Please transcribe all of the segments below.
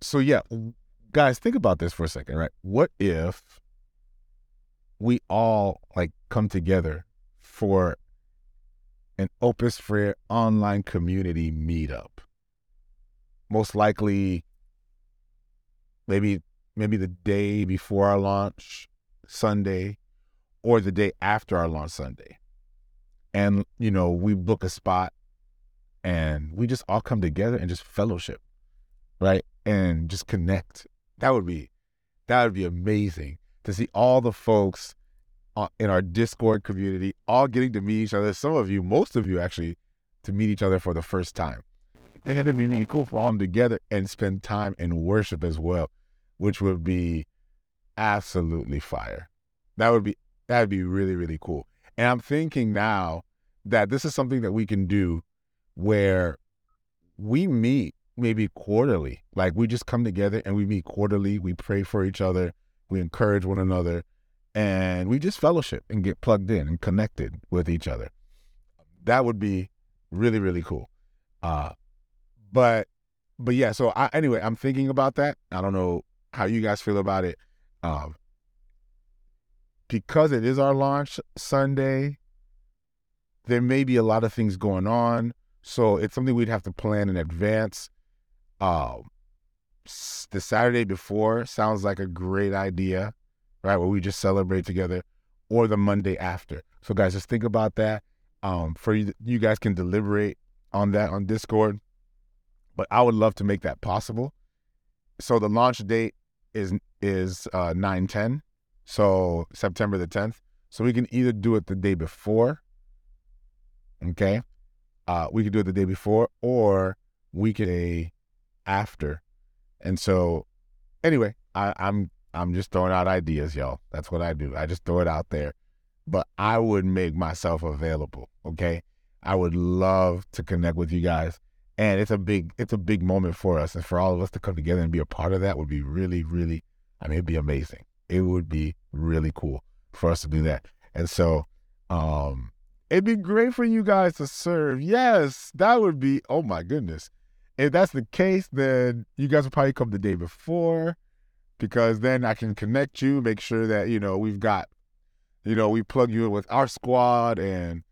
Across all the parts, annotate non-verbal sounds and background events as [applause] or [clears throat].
so yeah, guys, think about this for a second, right? What if we all like come together for an Opus Frere online community meetup? Most likely, maybe maybe the day before our launch Sunday, or the day after our launch Sunday, and you know we book a spot, and we just all come together and just fellowship, right? And just connect. That would be that would be amazing to see all the folks uh, in our Discord community all getting to meet each other. Some of you, most of you actually, to meet each other for the first time. And it'd be really cool for all them together and spend time in worship as well, which would be absolutely fire. That would be that would be really really cool. And I'm thinking now that this is something that we can do where we meet maybe quarterly. Like we just come together and we meet quarterly. We pray for each other. We encourage one another and we just fellowship and get plugged in and connected with each other. That would be really, really cool. Uh, but, but yeah, so I, anyway, I'm thinking about that. I don't know how you guys feel about it. Um, because it is our launch Sunday, there may be a lot of things going on. So it's something we'd have to plan in advance. Um, the Saturday before sounds like a great idea, right? Where we just celebrate together, or the Monday after. So guys, just think about that. Um, for you, you guys can deliberate on that on Discord. But I would love to make that possible. So the launch date is is uh, nine ten, so September the tenth. So we can either do it the day before. Okay, uh, we could do it the day before, or we could a after. And so, anyway, I, I'm I'm just throwing out ideas, y'all. That's what I do. I just throw it out there. But I would make myself available. Okay, I would love to connect with you guys, and it's a big it's a big moment for us, and for all of us to come together and be a part of that would be really really. I mean, it'd be amazing. It would be really cool for us to do that. And so, um, It'd be great for you guys to serve. Yes, that would be. Oh my goodness. If that's the case, then you guys will probably come the day before because then I can connect you, make sure that, you know, we've got, you know, we plug you in with our squad and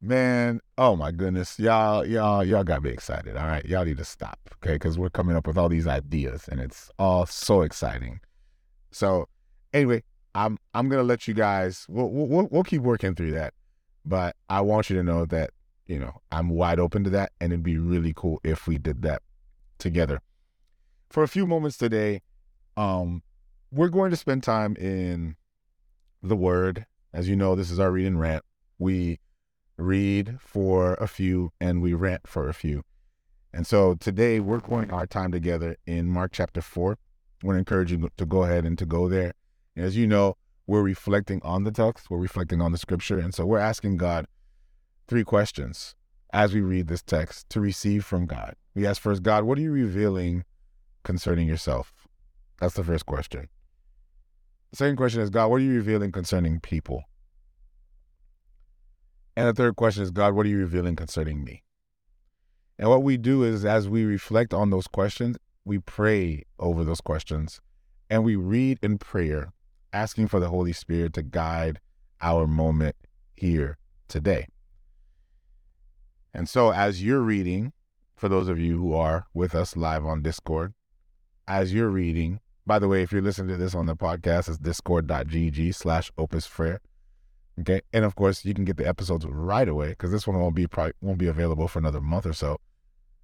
man, oh my goodness, y'all, y'all, y'all got me excited. All right. Y'all need to stop. Okay. Cause we're coming up with all these ideas and it's all so exciting. So anyway, I'm, I'm going to let you guys, we'll, we'll, we'll keep working through that. But I want you to know that, you know, I'm wide open to that. And it'd be really cool if we did that together. For a few moments today, um, we're going to spend time in the Word. As you know, this is our read and rant. We read for a few and we rant for a few. And so today we're going our time together in Mark chapter 4. I want to encourage you to go ahead and to go there. As you know, we're reflecting on the text, we're reflecting on the scripture. And so we're asking God three questions as we read this text to receive from God. We ask first, God, what are you revealing concerning yourself? That's the first question. The second question is, God, what are you revealing concerning people? And the third question is, God, what are you revealing concerning me? And what we do is, as we reflect on those questions, we pray over those questions and we read in prayer asking for the Holy Spirit to guide our moment here today. And so, as you're reading, for those of you who are with us live on Discord, as you're reading, by the way, if you're listening to this on the podcast, it's discord.gg slash opus frere. Okay. And of course, you can get the episodes right away because this one won't be probably won't be available for another month or so.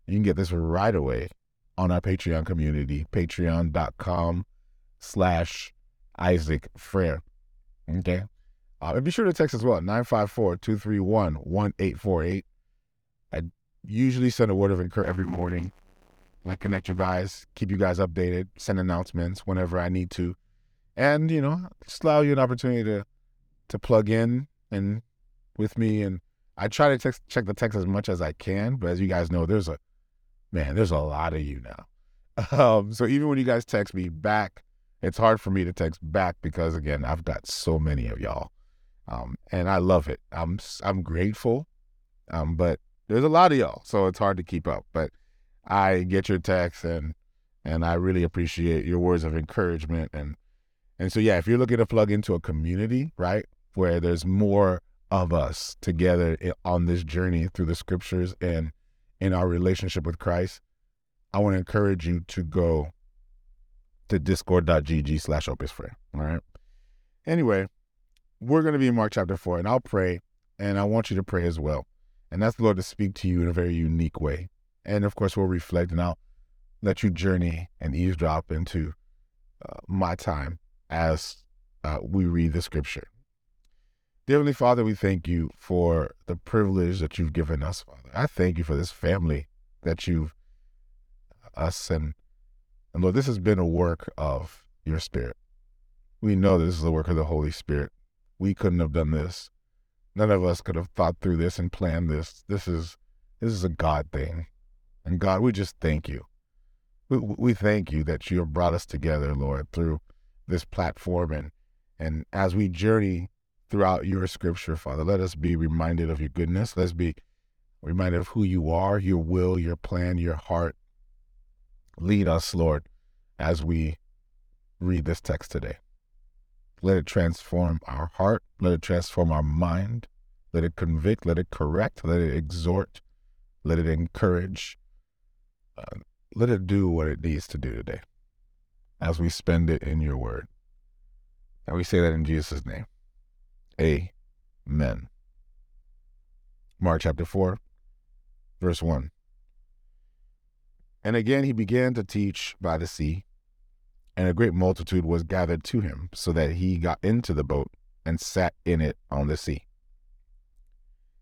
You can get this right away on our Patreon community, patreon.com slash Isaac Frere. Okay. Uh, and be sure to text as well, 954 231 1848. Usually send a word of encouragement every morning. I connect you guys, keep you guys updated, send announcements whenever I need to. And, you know, just allow you an opportunity to to plug in and with me. And I try to text, check the text as much as I can. But as you guys know, there's a, man, there's a lot of you now. [laughs] Um, so even when you guys text me back, it's hard for me to text back because again, I've got so many of y'all, um, and I love it. I'm I'm grateful, um, but there's a lot of y'all, so it's hard to keep up. But I get your texts, and And I really appreciate your words of encouragement. And, and so, yeah, if you're looking to plug into a community, right, where there's more of us together on this journey through the scriptures and in our relationship with Christ, I want to encourage you to go to discord.gg slash opus free. All right. Anyway, we're going to be in Mark chapter 4, and I'll pray, and I want you to pray as well. And that's the Lord to speak to you in a very unique way. And of course, we'll reflect, and I'll let you journey and eavesdrop into uh, my time as uh, we read the scripture. Dear Heavenly Father, we thank you for the privilege that you've given us, Father. I thank you for this family that you've us and and Lord, this has been a work of your spirit. We know this is the work of the Holy Spirit. We couldn't have done this. None of us could have thought through this and planned this. This is this is a God thing. And God, we just thank you. We, we thank you that you have brought us together, Lord, through this platform and and as we journey throughout your scripture, Father, let us be reminded of your goodness. Let's be reminded of who you are, your will, your plan, your heart. Lead us, Lord, as we read this text today. Let it transform our heart. Let it transform our mind. Let it convict. Let it correct. Let it exhort. Let it encourage. Uh, let it do what it needs to do today as we spend it in your word. And we say that in Jesus' name. Amen. Mark chapter 4, verse 1. And again he began to teach by the sea, and a great multitude was gathered to him, so that he got into the boat and sat in it on the sea.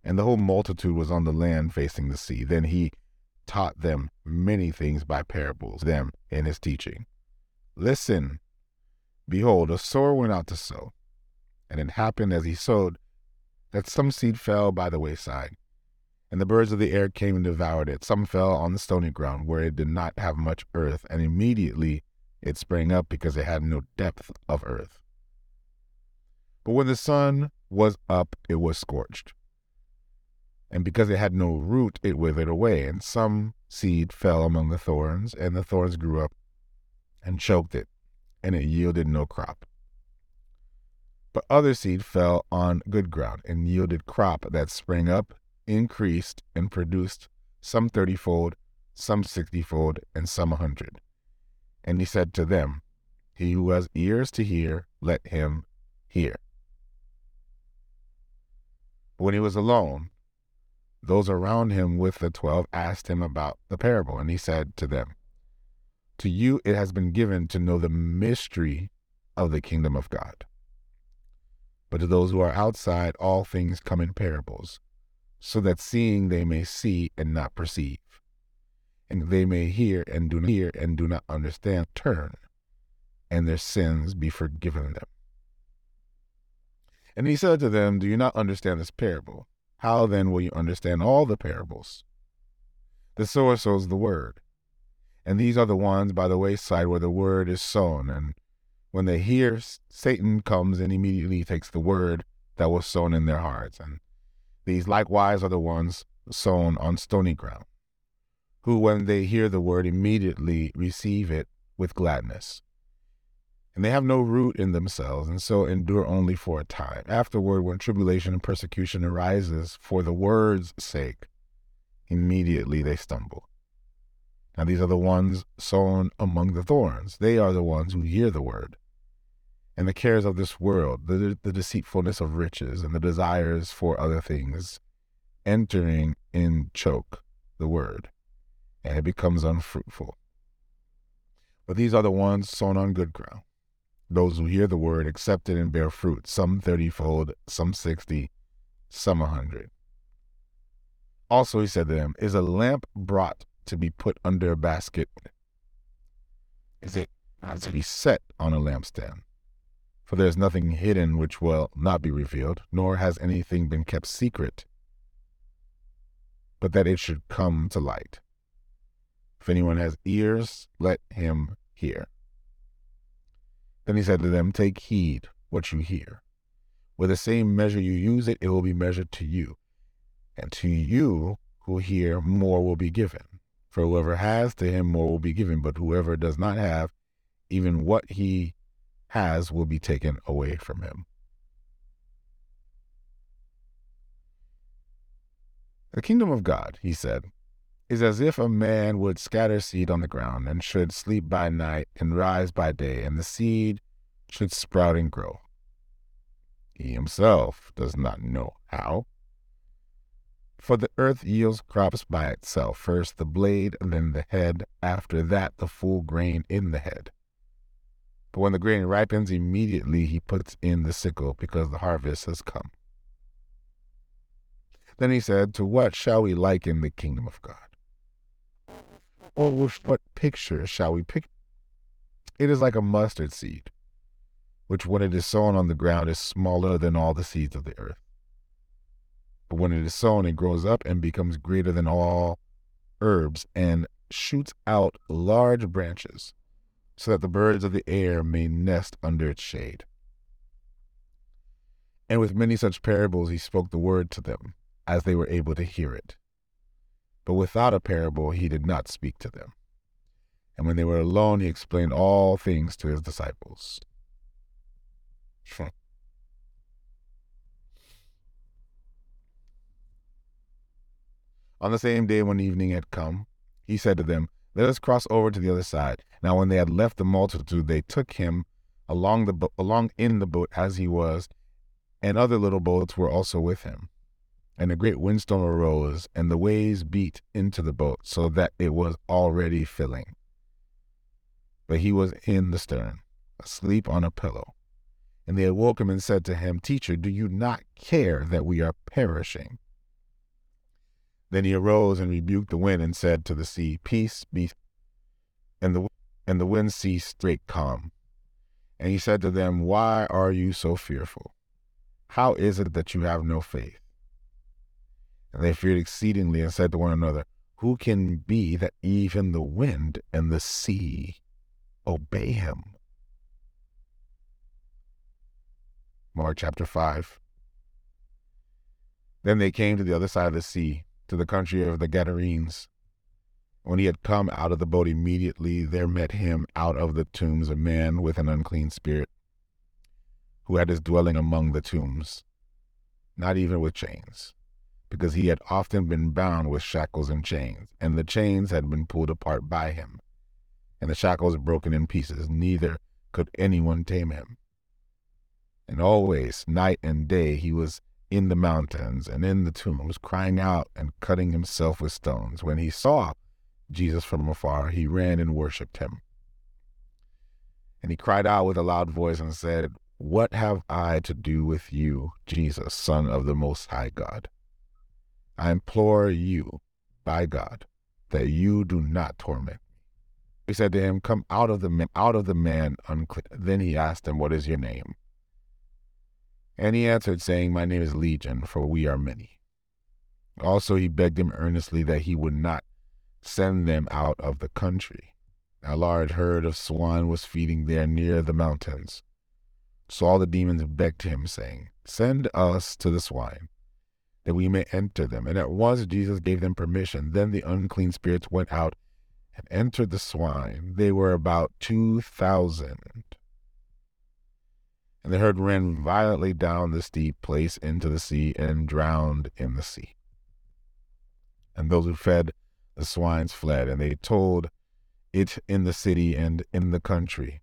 And the whole multitude was on the land facing the sea. Then he taught them many things by parables, them in his teaching. Listen, behold, a sower went out to sow. And it happened as he sowed that some seed fell by the wayside, and the birds of the air came and devoured it. Some fell on the stony ground, where it did not have much earth, and immediately it sprang up because it had no depth of earth. But when the sun was up, it was scorched. And because it had no root, it withered away. And some seed fell among the thorns, and the thorns grew up and choked it, and it yielded no crop. But other seed fell on good ground and yielded crop that sprang up, increased, and produced some thirtyfold, some sixtyfold, and some a hundred. And he said to them, He who has ears to hear, let him hear. When he was alone, those around him with the twelve asked him about the parable, and he said to them, To you it has been given to know the mystery of the kingdom of God but to those who are outside, all things come in parables, so that seeing they may see and not perceive, and they may hear and do not hear and do not understand, turn, and their sins be forgiven them. And he said to them, Do you not understand this parable? How then will you understand all the parables? The sower sows the word, and these are the ones by the wayside where the word is sown, and when they hear, Satan comes and immediately takes the word that was sown in their hearts. And these likewise are the ones sown on stony ground, who, when they hear the word, immediately receive it with gladness. And they have no root in themselves, and so endure only for a time. Afterward, when tribulation and persecution arises for the word's sake, immediately they stumble. Now, these are the ones sown among the thorns. They are the ones who hear the word and the cares of this world, the, the deceitfulness of riches, and the desires for other things, entering in choke the word, and it becomes unfruitful. But these are the ones sown on good ground, those who hear the word, accept it, and bear fruit, some thirtyfold, some sixty, some a hundred. Also, he said to them, Is a lamp brought to be put under a basket? Is it not to be set on a lampstand? For there is nothing hidden which will not be revealed, nor has anything been kept secret, but that it should come to light. If anyone has ears, let him hear. Then he said to them, Take heed what you hear. With the same measure you use it, it will be measured to you. And to you who hear, more will be given. For whoever has, to him more will be given, but whoever does not have, even what he has will be taken away from him. The kingdom of God, he said, is as if a man would scatter seed on the ground and should sleep by night and rise by day, and the seed should sprout and grow. He himself does not know how. For the earth yields crops by itself, first the blade, then the head, after that the full grain in the head. But when the grain ripens, immediately he puts in the sickle, because the harvest has come. Then he said, To what shall we liken the kingdom of God? Or with what picture shall we pick? It is like a mustard seed, which when it is sown on the ground is smaller than all the seeds of the earth. But when it is sown, it grows up and becomes greater than all herbs and shoots out large branches, so that the birds of the air may nest under its shade. And with many such parables he spoke the word to them, as they were able to hear it. But without a parable he did not speak to them. And when they were alone, he explained all things to his disciples. [laughs] On the same day when evening had come, he said to them, Let us cross over to the other side. Now when they had left the multitude, they took him along the bo- along in the boat as he was, and other little boats were also with him. And a great windstorm arose, and the waves beat into the boat, so that it was already filling. But he was in the stern, asleep on a pillow. And they awoke him and said to him, Teacher, do you not care that we are perishing? Then he arose and rebuked the wind and said to the sea, Peace be. And the, and the wind ceased straight calm. And he said to them, Why are you so fearful? How is it that you have no faith? And they feared exceedingly and said to one another, Who can be that even the wind and the sea obey him? Mark chapter 5. Then they came to the other side of the sea to the country of the Gadarenes. When he had come out of the boat, immediately there met him out of the tombs a man with an unclean spirit, who had his dwelling among the tombs, not even with chains, because he had often been bound with shackles and chains, and the chains had been pulled apart by him, and the shackles broken in pieces, neither could anyone tame him. And always, night and day, he was in the mountains and in the tombs, crying out and cutting himself with stones. When he saw Jesus from afar, he ran and worshipped him. And he cried out with a loud voice and said, What have I to do with you, Jesus, Son of the Most High God? I implore you, by God, that you do not torment me. He said to him, Come out of the man, out of the man unclean. Then he asked him, What is your name? And he answered, saying, My name is Legion, for we are many. Also he begged him earnestly that he would not send them out of the country. A large herd of swine was feeding there near the mountains. So all the demons begged him, saying, Send us to the swine, that we may enter them. And at once Jesus gave them permission. Then the unclean spirits went out and entered the swine. They were about two thousand and the herd ran violently down the steep place into the sea and drowned in the sea. And those who fed the swines fled, and they told it in the city and in the country.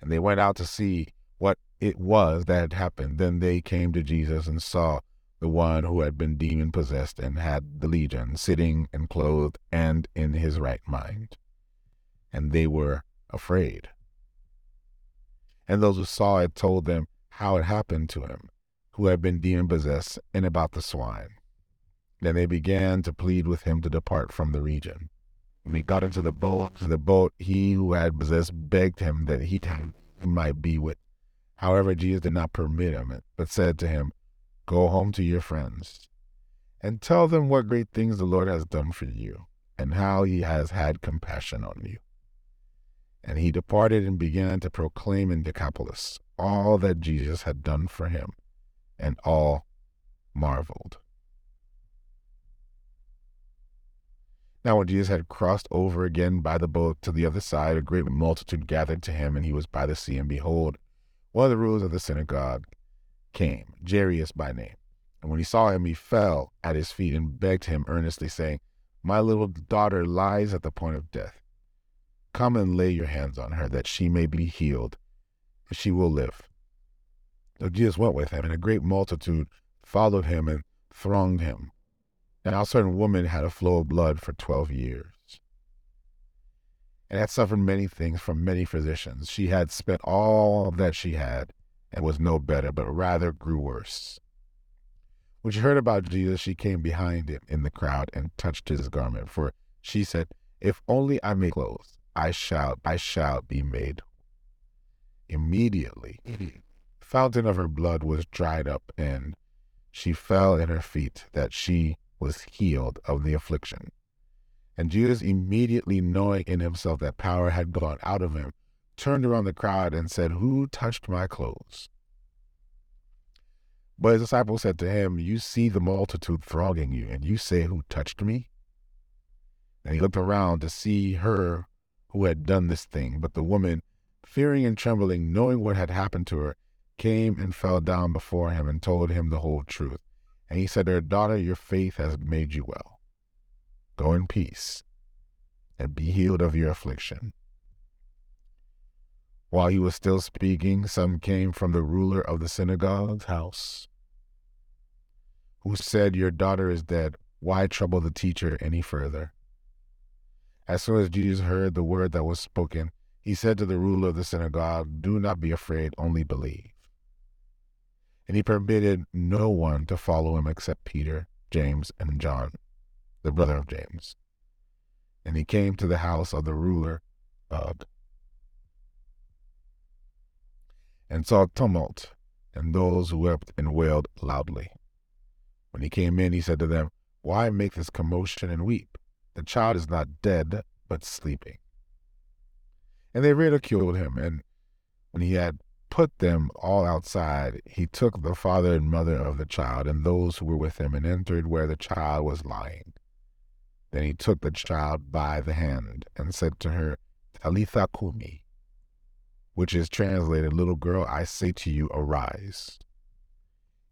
And they went out to see what it was that had happened. Then they came to Jesus and saw the one who had been demon possessed and had the legion sitting and clothed and in his right mind. And they were afraid and those who saw it told them how it happened to him, who had been demon possessed, and about the swine. Then they began to plead with him to depart from the region. When he got into the boat, the boat, he who had possessed begged him that he might be with. However, Jesus did not permit him, but said to him, Go home to your friends, and tell them what great things the Lord has done for you, and how he has had compassion on you. And he departed and began to proclaim in Decapolis all that Jesus had done for him, and all marveled. Now, when Jesus had crossed over again by the boat to the other side, a great multitude gathered to him, and he was by the sea. And behold, one of the rulers of the synagogue came, Jairus by name. And when he saw him, he fell at his feet and begged him earnestly, saying, My little daughter lies at the point of death. Come and lay your hands on her, that she may be healed, and she will live. So Jesus went with him, and a great multitude followed him and thronged him. Now, a certain woman had a flow of blood for 12 years and had suffered many things from many physicians. She had spent all that she had and was no better, but rather grew worse. When she heard about Jesus, she came behind him in the crowd and touched his garment, for she said, If only I may clothes, I shall, I shall be made. Immediately, the fountain of her blood was dried up, and she fell at her feet, that she was healed of the affliction. And Jesus, immediately knowing in himself that power had gone out of him, turned around the crowd and said, Who touched my clothes? But his disciples said to him, You see the multitude thronging you, and you say, Who touched me? And he looked around to see her who had done this thing. But the woman, fearing and trembling, knowing what had happened to her, came and fell down before him and told him the whole truth. And he said to her, Daughter, your faith has made you well. Go in peace and be healed of your affliction. While he was still speaking, some came from the ruler of the synagogue's house, who said, Your daughter is dead. Why trouble the teacher any further? As soon as Jesus heard the word that was spoken, he said to the ruler of the synagogue, Do not be afraid, only believe. And he permitted no one to follow him except Peter, James, and John the brother of James. And he came to the house of the ruler of and saw tumult and those who wept and wailed loudly. When he came in, he said to them, Why make this commotion and weep? The child is not dead, but sleeping. And they ridiculed him, and when he had put them all outside, he took the father and mother of the child and those who were with him and entered where the child was lying. Then he took the child by the hand and said to her, Talitha Kumi, which is translated, Little girl, I say to you, arise.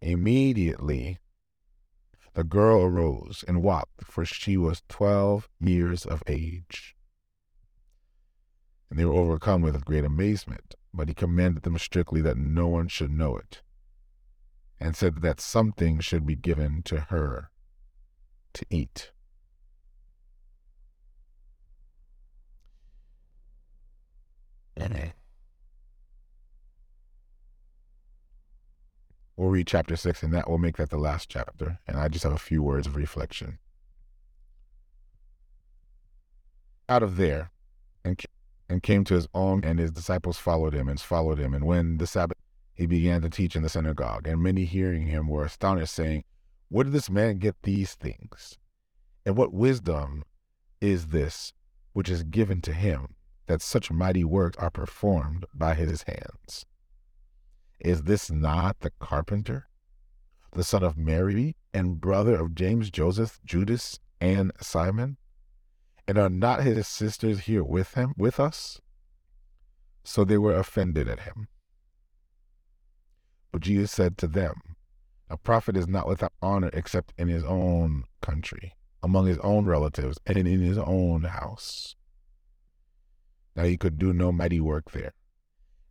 Immediately the girl arose and walked, for she was twelve years of age. And they were overcome with great amazement. But he commanded them strictly that no one should know it, and said that something should be given to her to eat. We'll read chapter six, and that will make that the last chapter. And I just have a few words of reflection. Out of there, and and came to his own, and his disciples followed him and followed him. And when the Sabbath, he began to teach in the synagogue, and many hearing him were astonished, saying, Where did this man get these things? And what wisdom is this which is given to him? that such mighty works are performed by his hands. Is this not the carpenter, the son of Mary, and brother of James, Joseph, Judas, and Simon? And are not his sisters here with him, with us? So they were offended at him. But Jesus said to them, A prophet is not without honor except in his own country, among his own relatives, and in his own house. Now he could do no mighty work there,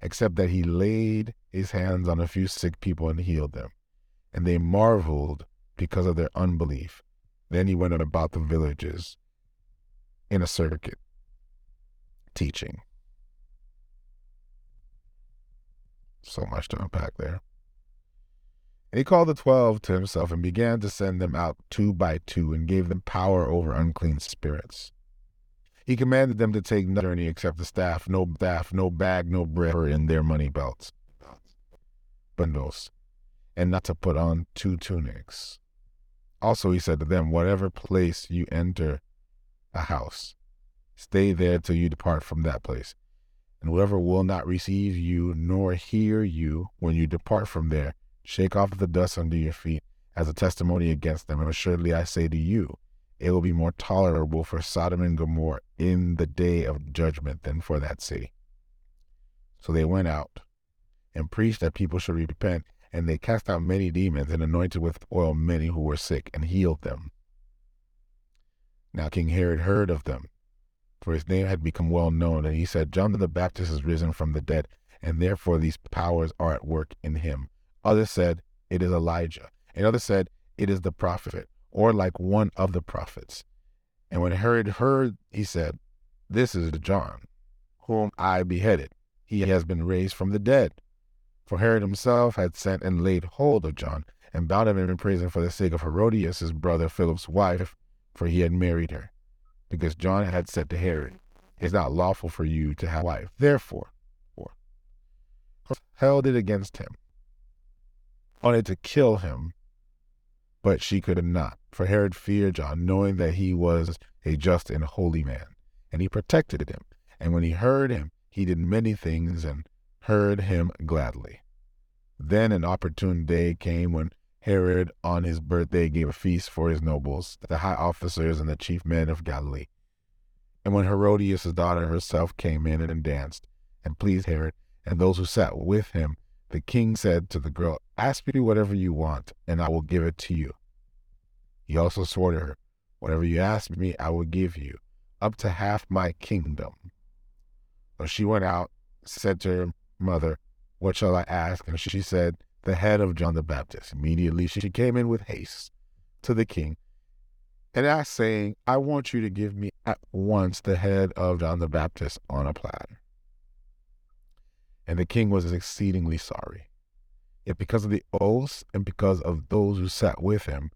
except that he laid his hands on a few sick people and healed them. And they marveled because of their unbelief. Then he went about the villages in a circuit, teaching. So much to unpack there. And he called the twelve to himself and began to send them out two by two and gave them power over unclean spirits he commanded them to take no journey except the staff, no staff, no bag, no bread in their money belts, bundles, and not to put on two tunics. Also, he said to them, Whatever place you enter a house, stay there till you depart from that place. And whoever will not receive you nor hear you when you depart from there, shake off the dust under your feet as a testimony against them. And assuredly I say to you, it will be more tolerable for Sodom and Gomorrah in the day of judgment than for that city. So they went out and preached that people should repent, and they cast out many demons and anointed with oil many who were sick and healed them. Now King Herod heard of them, for his name had become well known, and he said, John the Baptist is risen from the dead, and therefore these powers are at work in him. Others said, It is Elijah. And others said, It is the prophet, or like one of the prophets. And when Herod heard, he said, This is John, whom I beheaded. He has been raised from the dead. For Herod himself had sent and laid hold of John, and bound him in prison for the sake of Herodias, his brother Philip's wife, for he had married her. Because John had said to Herod, It is not lawful for you to have a wife. Therefore, or held it against him, wanted to kill him, but she could not. For Herod feared John, knowing that he was a just and holy man, and he protected him. And when he heard him, he did many things and heard him gladly. Then an opportune day came when Herod on his birthday gave a feast for his nobles, the high officers, and the chief men of Galilee. And when Herodias' daughter herself came in and danced, and pleased Herod, and those who sat with him, the king said to the girl, Ask me whatever you want, and I will give it to you. He also swore to her, Whatever you ask me, I will give you, up to half my kingdom. So she went out, said to her mother, What shall I ask? And she said, The head of John the Baptist. Immediately she came in with haste to the king and asked, saying, I want you to give me at once the head of John the Baptist on a platter. And the king was exceedingly sorry. Yet because of the oaths and because of those who sat with him,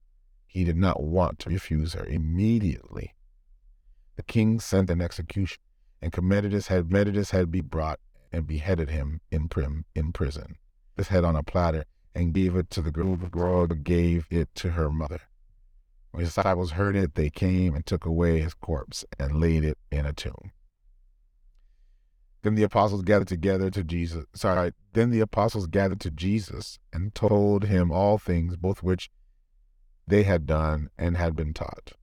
he did not want to refuse her. Immediately, the king sent an execution and commanded his head, commanded his head be brought and beheaded him in prim in prison. His head on a platter and gave it to the girl. The girl gave it to her mother. When his disciples heard it, they came and took away his corpse and laid it in a tomb. Then the apostles gathered together to Jesus. Sorry, then the apostles gathered to Jesus and told him all things, both which they had done and had been taught.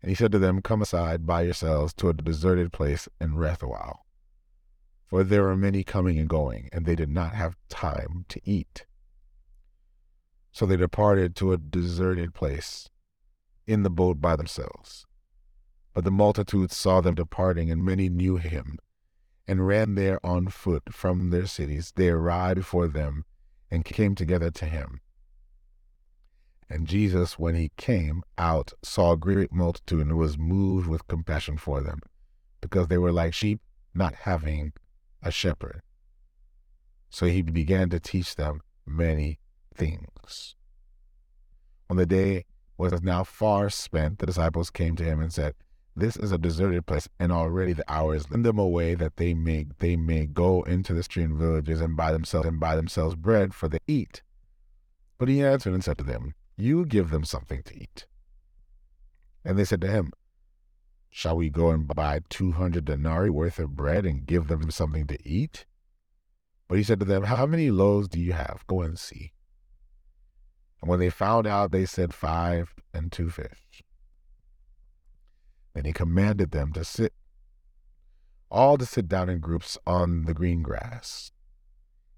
And he said to them, Come aside by yourselves to a deserted place and rest a while. For there were many coming and going, and they did not have time to eat. So they departed to a deserted place in the boat by themselves. But the multitude saw them departing, and many knew him and ran there on foot from their cities. They arrived before them and came together to him. And Jesus, when he came out, saw a great multitude and was moved with compassion for them, because they were like sheep not having a shepherd. So he began to teach them many things. When the day was now far spent, the disciples came to him and said, this is a deserted place, and already the hours lend them away that they may they may go into the stream villages and buy themselves and buy themselves bread for the eat. But he answered and said to them, You give them something to eat. And they said to him, Shall we go and buy two hundred denarii worth of bread and give them something to eat? But he said to them, How many loaves do you have? Go and see. And when they found out, they said, Five and two fish. And he commanded them to sit, all to sit down in groups on the green grass.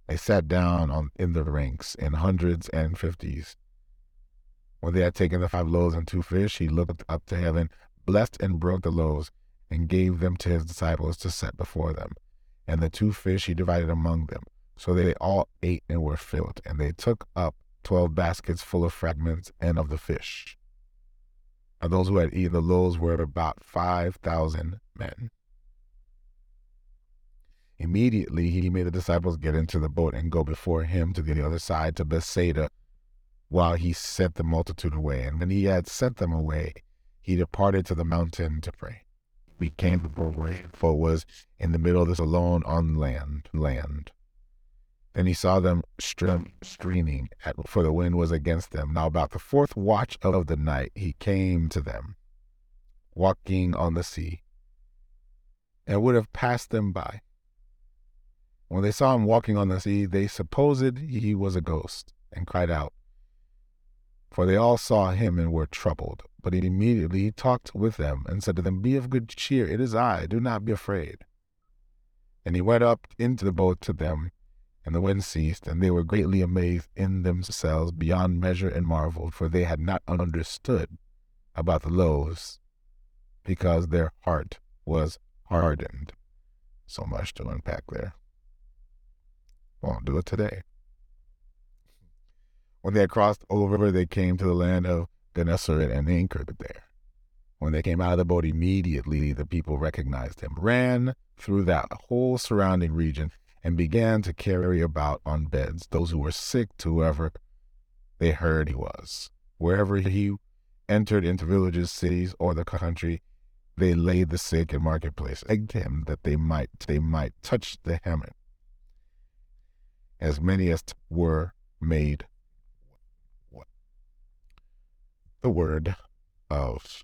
They sat down on, in the ranks in hundreds and fifties. When they had taken the five loaves and two fish, he looked up to heaven, blessed and broke the loaves, and gave them to his disciples to set before them. And the two fish he divided among them. So they all ate and were filled, and they took up twelve baskets full of fragments and of the fish. And those who had eaten the loaves were about 5,000 men. Immediately he made the disciples get into the boat and go before him to the other side to Bethsaida, while he sent the multitude away. And when he had sent them away, he departed to the mountain to pray. We came before for it was in the middle of this alone on land. land. Then he saw them streaming, for the wind was against them. Now, about the fourth watch of the night, he came to them, walking on the sea, and would have passed them by. When they saw him walking on the sea, they supposed he was a ghost, and cried out. for they all saw him and were troubled. But immediately he talked with them and said to them, Be of good cheer, it is I, do not be afraid. And he went up into the boat to them, and the wind ceased, and they were greatly amazed in themselves beyond measure and marveled, for they had not understood about the loaves, because their heart was hardened. So much to unpack there. Won't do it today. When they had crossed over, they came to the land of Gennesaret and anchored there. When they came out of the boat, immediately the people recognized him, ran through that whole surrounding region, and began to carry about on beds those who were sick to whoever they heard he was. Wherever he entered into villages, cities, or the country, they laid the sick in marketplace, begged him that they might they might touch the hem. As many as were made the word of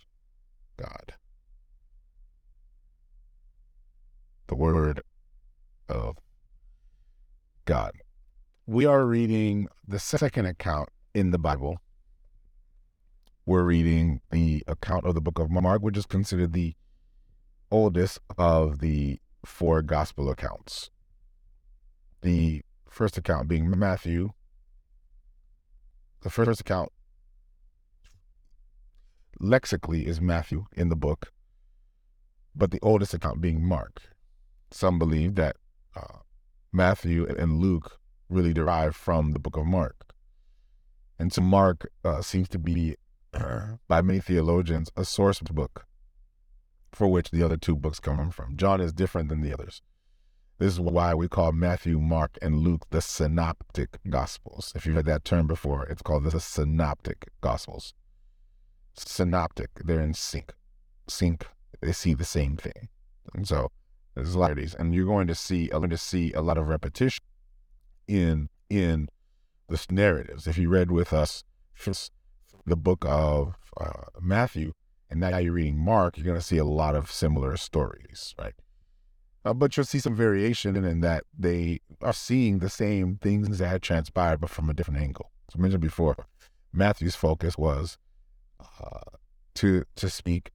God. The word of God. We are reading the second account in the Bible. We're reading the account of the book of Mark, which is considered the oldest of the four gospel accounts. The first account being Matthew. The first account lexically is Matthew in the book, but the oldest account being Mark. Some believe that uh, Matthew and Luke really derive from the book of Mark. And so Mark uh, seems to be, [clears throat] by many theologians, a source book for which the other two books come from. John is different than the others. This is why we call Matthew, Mark, and Luke the synoptic gospels. If you've heard that term before, it's called the synoptic gospels synoptic. They're in sync. Sync. They see the same thing. And so these, and you're going to see, going to see a lot of repetition in in the narratives. If you read with us the book of uh, Matthew, and now you're reading Mark, you're going to see a lot of similar stories, right? Uh, but you'll see some variation in, in that they are seeing the same things that had transpired, but from a different angle. As I mentioned before, Matthew's focus was uh, to to speak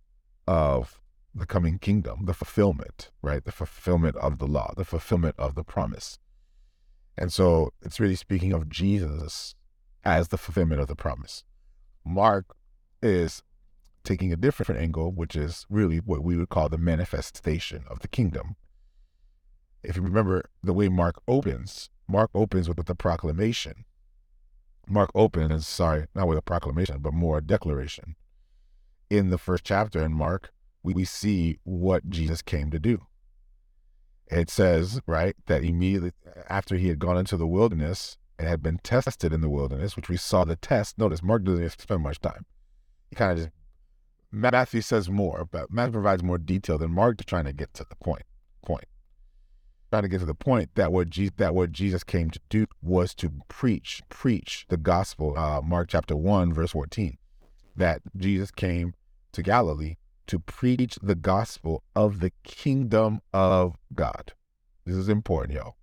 of the coming kingdom, the fulfillment, right? The fulfillment of the law, the fulfillment of the promise. And so it's really speaking of Jesus as the fulfillment of the promise. Mark is taking a different angle, which is really what we would call the manifestation of the kingdom. If you remember the way Mark opens, Mark opens with the proclamation Mark opens, sorry, not with a proclamation, but more a declaration. In the first chapter in Mark, we, see what Jesus came to do. It says, right, that immediately after he had gone into the wilderness and had been tested in the wilderness, which we saw the test. Notice Mark doesn't spend much time. He kind of just Matthew says more, but Matthew provides more detail than Mark to trying to get to the point. Point trying to get to the point that what Jesus, that what Jesus came to do was to preach, preach the gospel. Uh, Mark chapter one, verse fourteen, that Jesus came to Galilee to preach the gospel of the kingdom of God. This is important, y'all.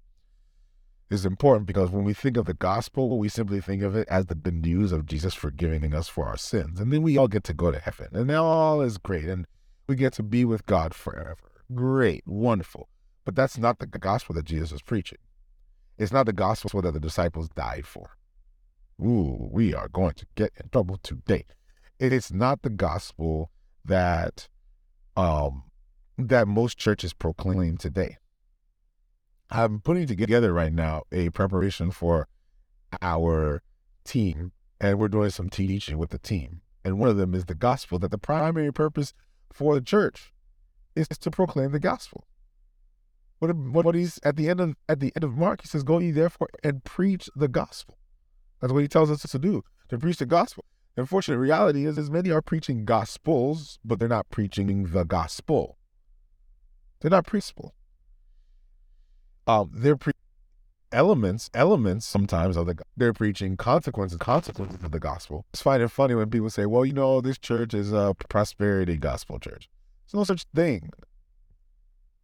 This is important because when we think of the gospel, we simply think of it as the good news of Jesus forgiving us for our sins. And then we all get to go to heaven. And all is great. And we get to be with God forever. Great, wonderful. But that's not the gospel that Jesus was preaching. It's not the gospel that the disciples died for. Ooh, we are going to get in trouble today. It is not the gospel that um that most churches proclaim today. I'm putting together right now a preparation for our team, and we're doing some teaching with the team. And one of them is the gospel that the primary purpose for the church is to proclaim the gospel. What, what he's at the end of at the end of Mark, he says, "Go ye therefore and preach the gospel." That's what he tells us to do to preach the gospel. The unfortunate reality is, is many are preaching gospels, but they're not preaching the gospel. They're not preachable. Um, they're pre- elements, elements sometimes of the they're preaching consequences, consequences of the gospel. It's fine and funny when people say, "Well, you know, this church is a prosperity gospel church." There's no such thing.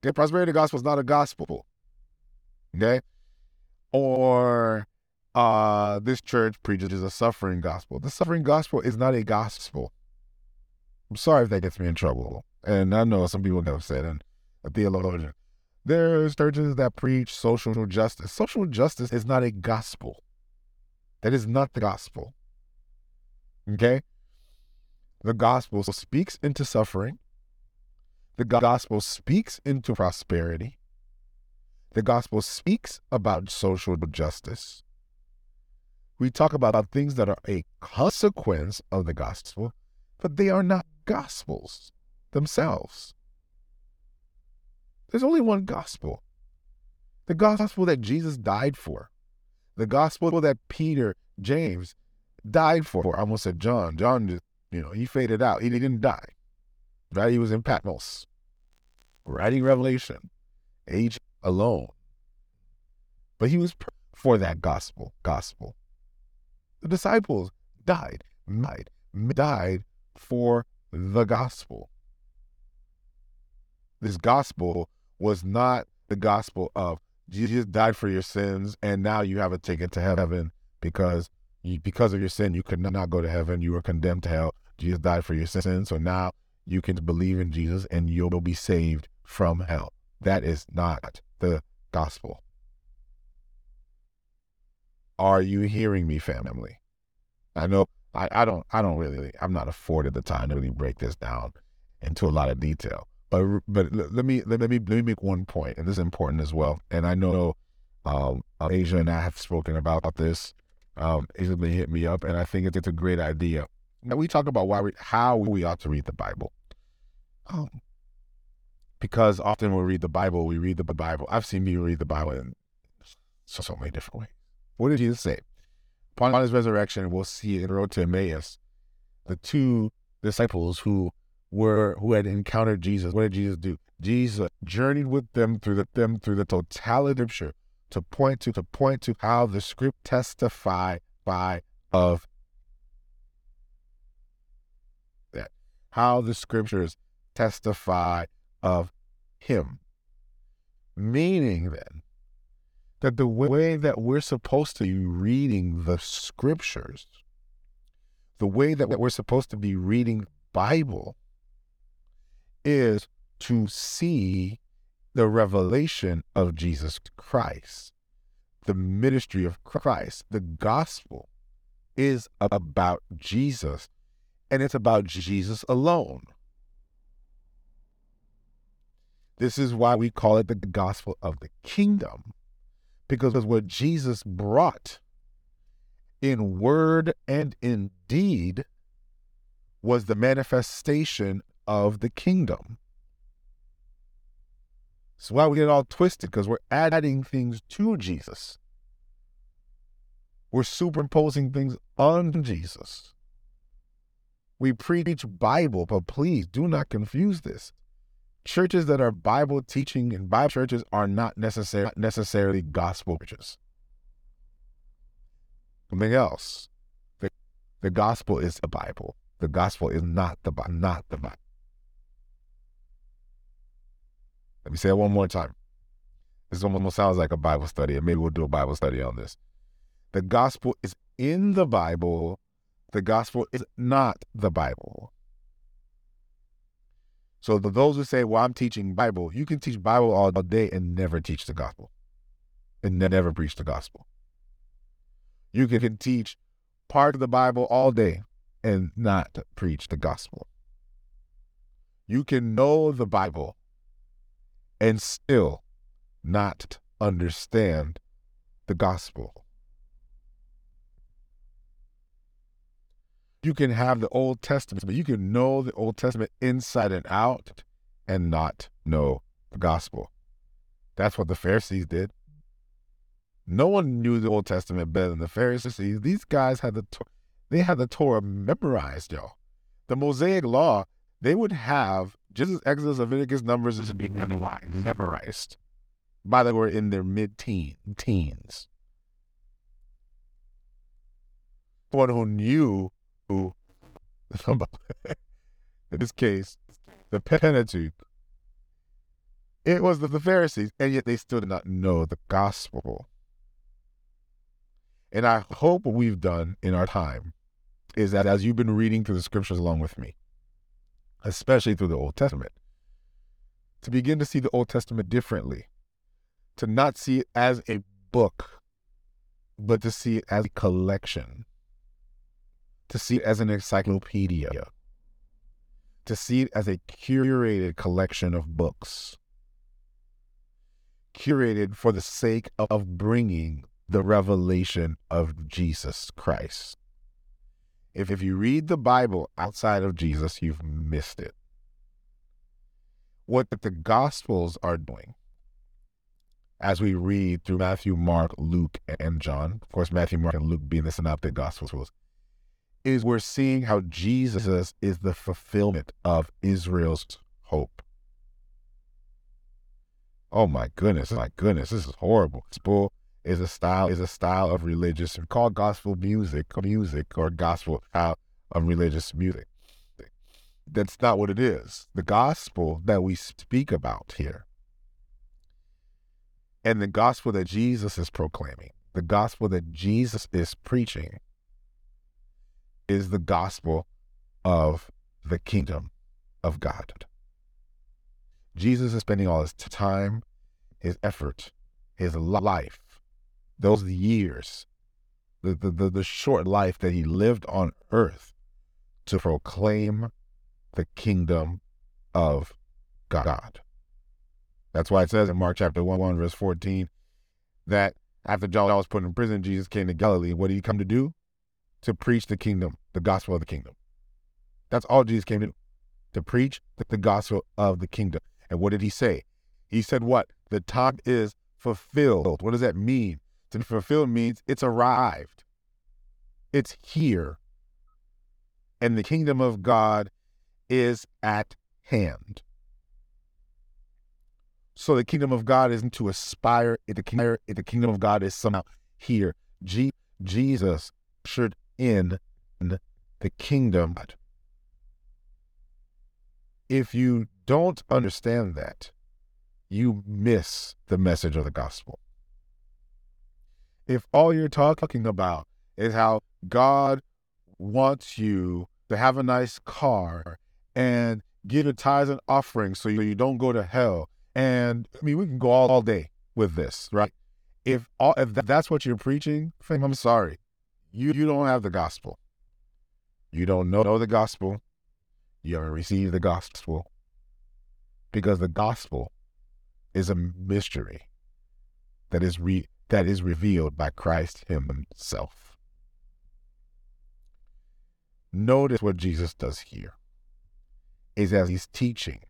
Okay, prosperity gospel is not a gospel. Okay, or uh, this church preaches a suffering gospel. The suffering gospel is not a gospel. I'm sorry if that gets me in trouble. And I know some people have said, and a theologian, there's churches that preach social justice. Social justice is not a gospel. That is not the gospel. Okay? The gospel speaks into suffering. The gospel speaks into prosperity. The gospel speaks about social justice. We talk about things that are a consequence of the gospel, but they are not gospels themselves. There's only one gospel the gospel that Jesus died for, the gospel that Peter, James died for. I almost said John. John, you know, he faded out. He didn't die, right? He was in Patmos, writing Revelation, age alone. But he was for that gospel. Gospel. The disciples died, died, died for the gospel. This gospel was not the gospel of Jesus died for your sins and now you have a ticket to heaven because you, because of your sin you could not go to heaven. You were condemned to hell. Jesus died for your sins, so now you can believe in Jesus and you'll be saved from hell. That is not the gospel. Are you hearing me, family? I know I, I don't I don't really I'm not afforded the time to really break this down into a lot of detail. But but let me let me let me make one point, and this is important as well. And I know um, Asia and I have spoken about this. Um, Asia been hit me up, and I think it's, it's a great idea. Now we talk about why we how we ought to read the Bible. Um, because often we read the Bible, we read the Bible. I've seen me read the Bible in so, so many different ways. What did Jesus say? Upon his resurrection, we'll see in the road to Emmaus, the two disciples who were who had encountered Jesus. What did Jesus do? Jesus journeyed with them through the them through the totality of scripture to point to to point to how the script testify by of that. How the scriptures testify of him. Meaning then that the way that we're supposed to be reading the scriptures, the way that we're supposed to be reading Bible is to see the revelation of Jesus Christ. The ministry of Christ, the gospel is about Jesus and it's about Jesus alone. This is why we call it the gospel of the kingdom because what Jesus brought in word and in deed was the manifestation of the kingdom. That's why we get all twisted because we're adding things to Jesus. We're superimposing things on Jesus. We preach Bible, but please do not confuse this churches that are Bible teaching and Bible churches are not necessarily necessarily gospel churches. Something else. The, the gospel is the Bible. The gospel is not the not the Bible. Let me say it one more time. This almost sounds like a Bible study, and maybe we'll do a Bible study on this. The gospel is in the Bible. The gospel is not the Bible. So the, those who say, "Well, I'm teaching Bible," you can teach Bible all day and never teach the gospel, and never preach the gospel. You can, can teach part of the Bible all day and not preach the gospel. You can know the Bible and still not understand the gospel. You can have the Old Testament, but you can know the Old Testament inside and out and not know the gospel. That's what the Pharisees did. No one knew the Old Testament better than the Pharisees. These guys had the they had the Torah memorized, y'all. The Mosaic Law, they would have just as Exodus, Leviticus, Numbers is being memorized by the way in their mid teen teens. One who knew who, [laughs] [laughs] in this case, the Pentateuch, it was the, the Pharisees, and yet they still did not know the gospel. And I hope what we've done in our time is that as you've been reading through the scriptures along with me, especially through the Old Testament, to begin to see the Old Testament differently, to not see it as a book, but to see it as a collection, to see it as an encyclopedia, to see it as a curated collection of books, curated for the sake of bringing the revelation of Jesus Christ. If, if you read the Bible outside of Jesus, you've missed it. What the Gospels are doing as we read through Matthew, Mark, Luke, and John, of course, Matthew, Mark, and Luke being the synoptic Gospels, is we're seeing how Jesus is the fulfillment of Israel's hope. Oh my goodness, my goodness, this is horrible. Gospel is a style is a style of religious called gospel music, music or gospel style of religious music. That's not what it is. The gospel that we speak about here and the gospel that Jesus is proclaiming, the gospel that Jesus is preaching, is the gospel of the kingdom of God. Jesus is spending all his time, his effort, his life, those years, the, the, the, short life that he lived on earth to proclaim the kingdom of God. That's why it says in Mark chapter 1, 1 verse 14, that after John was put in prison, Jesus came to Galilee. What did he come to do? To preach the kingdom, the gospel of the kingdom. That's all Jesus came to do, to preach the gospel of the kingdom. And what did he say? He said, What? The time is fulfilled. What does that mean? To fulfill means it's arrived, it's here. And the kingdom of God is at hand. So the kingdom of God isn't to aspire. The kingdom, the kingdom of God is somehow here. Jesus ushered in the kingdom. If you don't understand that, you miss the message of the gospel. If all you're talking about is how God wants you to have a nice car and give a tithes and offerings so you don't go to hell and I mean, we can go all, all day with this, right? If all if that's what you're preaching, I'm sorry. You you don't have the gospel. You don't know, the gospel. You haven't received the gospel. Because the gospel is a mystery that is re, that is revealed by Christ himself. Notice what Jesus does here is as he's teaching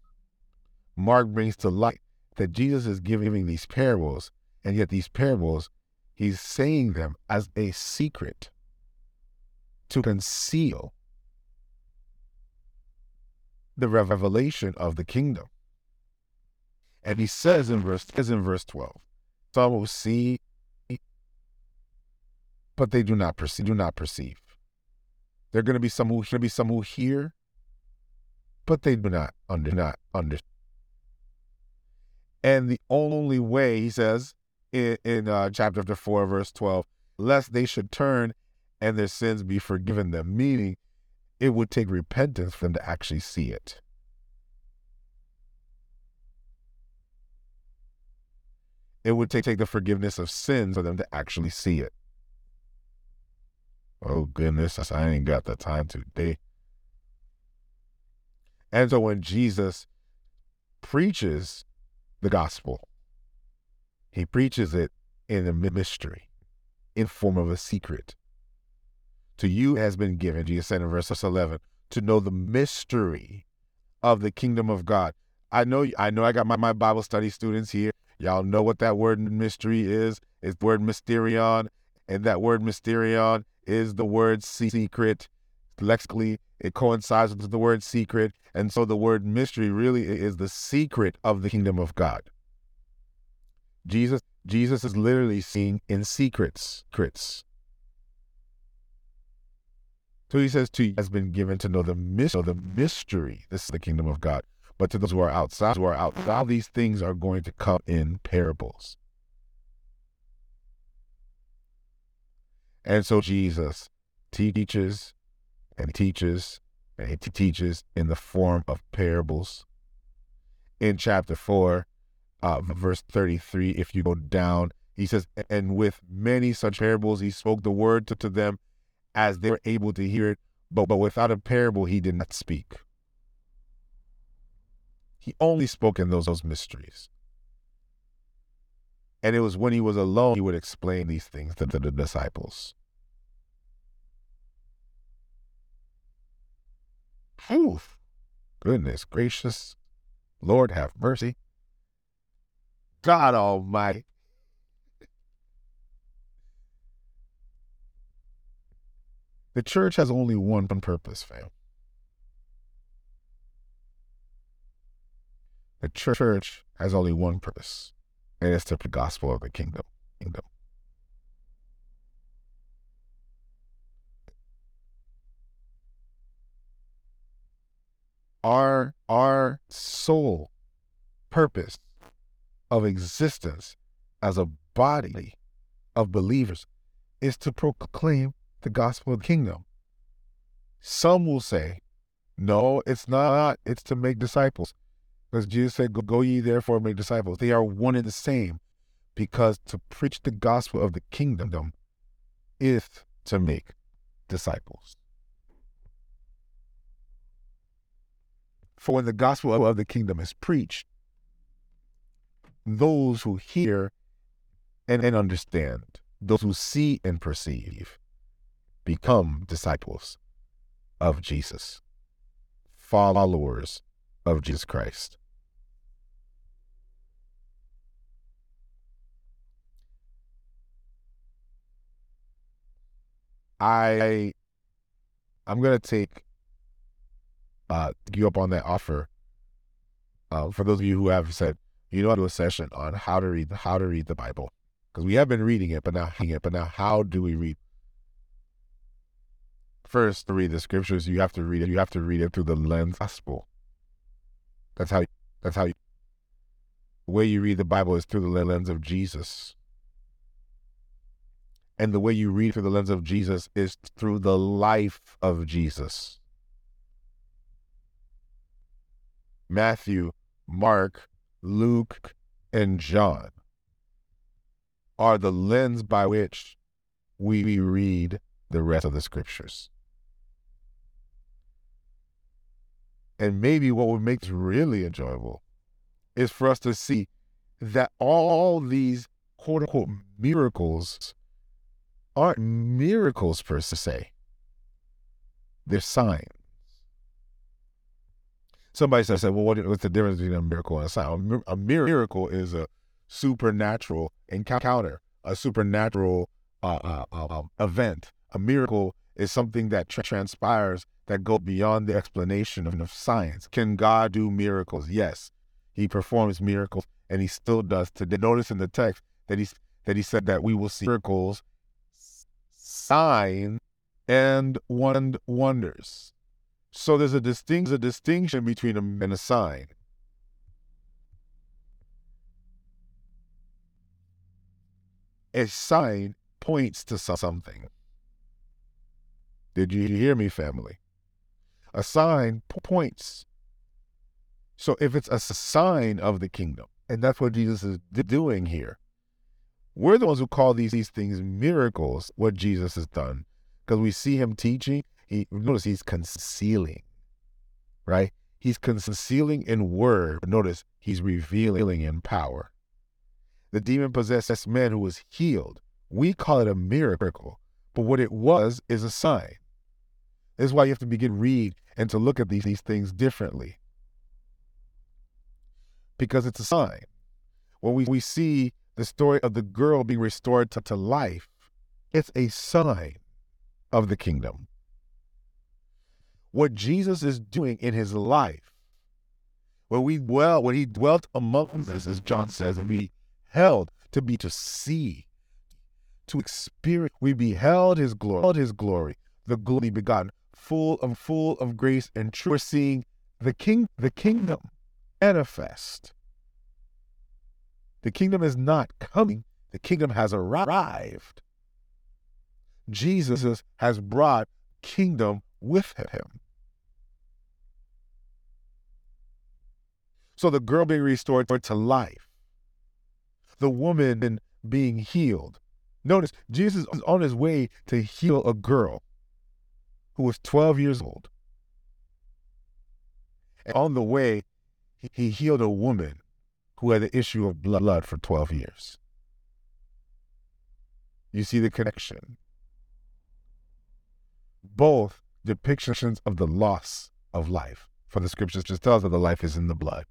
Mark brings to light that Jesus is giving these parables, and yet these parables, he's saying them as a secret to conceal the revelation of the kingdom. And he says in verse says in verse 12, some will see, but they do not perceive, do not perceive. There are going to be some who to be some who hear, but they do not under not understand. And the only way, he says in, in uh, chapter 4, verse 12, lest they should turn and their sins be forgiven them, meaning it would take repentance for them to actually see it. It would take, take the forgiveness of sins for them to actually see it. Oh, goodness, I ain't got the time today. And so when Jesus preaches the gospel. He preaches it in a mystery, in form of a secret. To you has been given, Jesus said in verse 11, to know the mystery of the kingdom of God. I know I know I got my, my Bible study students here. Y'all know what that word mystery is. It's word mysterion. And that word mysterion is the word secret. Lexically, it coincides with the word secret. And so the word mystery really is the secret of the kingdom of God. Jesus, Jesus is literally seeing in secrets, secrets. So he says to you has been given to know the mystery, the mystery. This is the kingdom of God. But to those who are outside, who are outside, these things are going to come in parables. And so Jesus teaches and teaches and he teaches in the form of parables. In chapter 4, uh, verse 33, if you go down, he says, And with many such parables, he spoke the word to, to them as they were able to hear it, but, but without a parable, he did not speak. He only spoke in those, those mysteries. And it was when he was alone, he would explain these things to, to the disciples. Oof. Goodness gracious. Lord have mercy. God Almighty. The church has only one purpose, fam. The church has only one purpose, and it's to the gospel of the kingdom. kingdom. Our our sole purpose of existence as a body of believers is to proclaim the gospel of the kingdom. Some will say, no, it's not. It's to make disciples. Because Jesus said, go, ye therefore make disciples. They are one and the same because to preach the gospel of the kingdom is to make disciples. For when the gospel of the kingdom is preached, those who hear and, and understand, those who see and perceive, become disciples of Jesus, followers of Jesus Christ. I I'm gonna take uh you up on that offer. Uh, for those of you who have said, you know, I'll do a session on how to read how to read the Bible because we have been reading it, but now it, but now how do we read? First, to read the scriptures, you have to read it. You have to read it through the lens gospel. That's how. That's how. You, the way you read the Bible is through the lens of Jesus. And the way you read through the lens of Jesus is through the life of Jesus. Matthew, Mark, Luke, and John are the lens by which we read the rest of the scriptures. And maybe what would make this really enjoyable is for us to see that all these quote unquote miracles aren't miracles per se, they're signs. Somebody said, well, what's the difference between a miracle and a sign? A miracle is a supernatural encounter, a supernatural uh, uh, uh, event. A miracle is something that tra- transpires that go beyond the explanation of, science. Can God do miracles? Yes, He performs miracles, and He still does today. Notice in the text that He that He said that we will see miracles sign and wonders. So there's a distinct a distinction between a and a sign. A sign points to something. Did you hear me, family? A sign points. So if it's a sign of the kingdom, and that's what Jesus is doing here, we're the ones who call these, these things miracles, what Jesus has done. Because we see him teaching, he notice he's concealing, right? He's concealing in word. But notice he's revealing in power. The demon possessed man who was healed, we call it a miracle, but what it was is a sign. This is why you have to begin read and to look at these, these things differently. Because it's a sign. When we, we see the story of the girl being restored to, to life, it's a sign of the kingdom. What Jesus is doing in his life, when we dwell, when he dwelt among us, as John says, and we held to be to see, to experience, we beheld his glory, his glory, the glory begotten, full of full of grace and truth. We're seeing the king, the kingdom manifest the kingdom is not coming, the kingdom has arrived. Jesus has brought kingdom with him. So the girl being restored to life, the woman being healed. Notice Jesus is on his way to heal a girl who was 12 years old. And on the way, he healed a woman who had the issue of blood for 12 years. You see the connection. Both depictions of the loss of life. For the scriptures just tells us that the life is in the blood.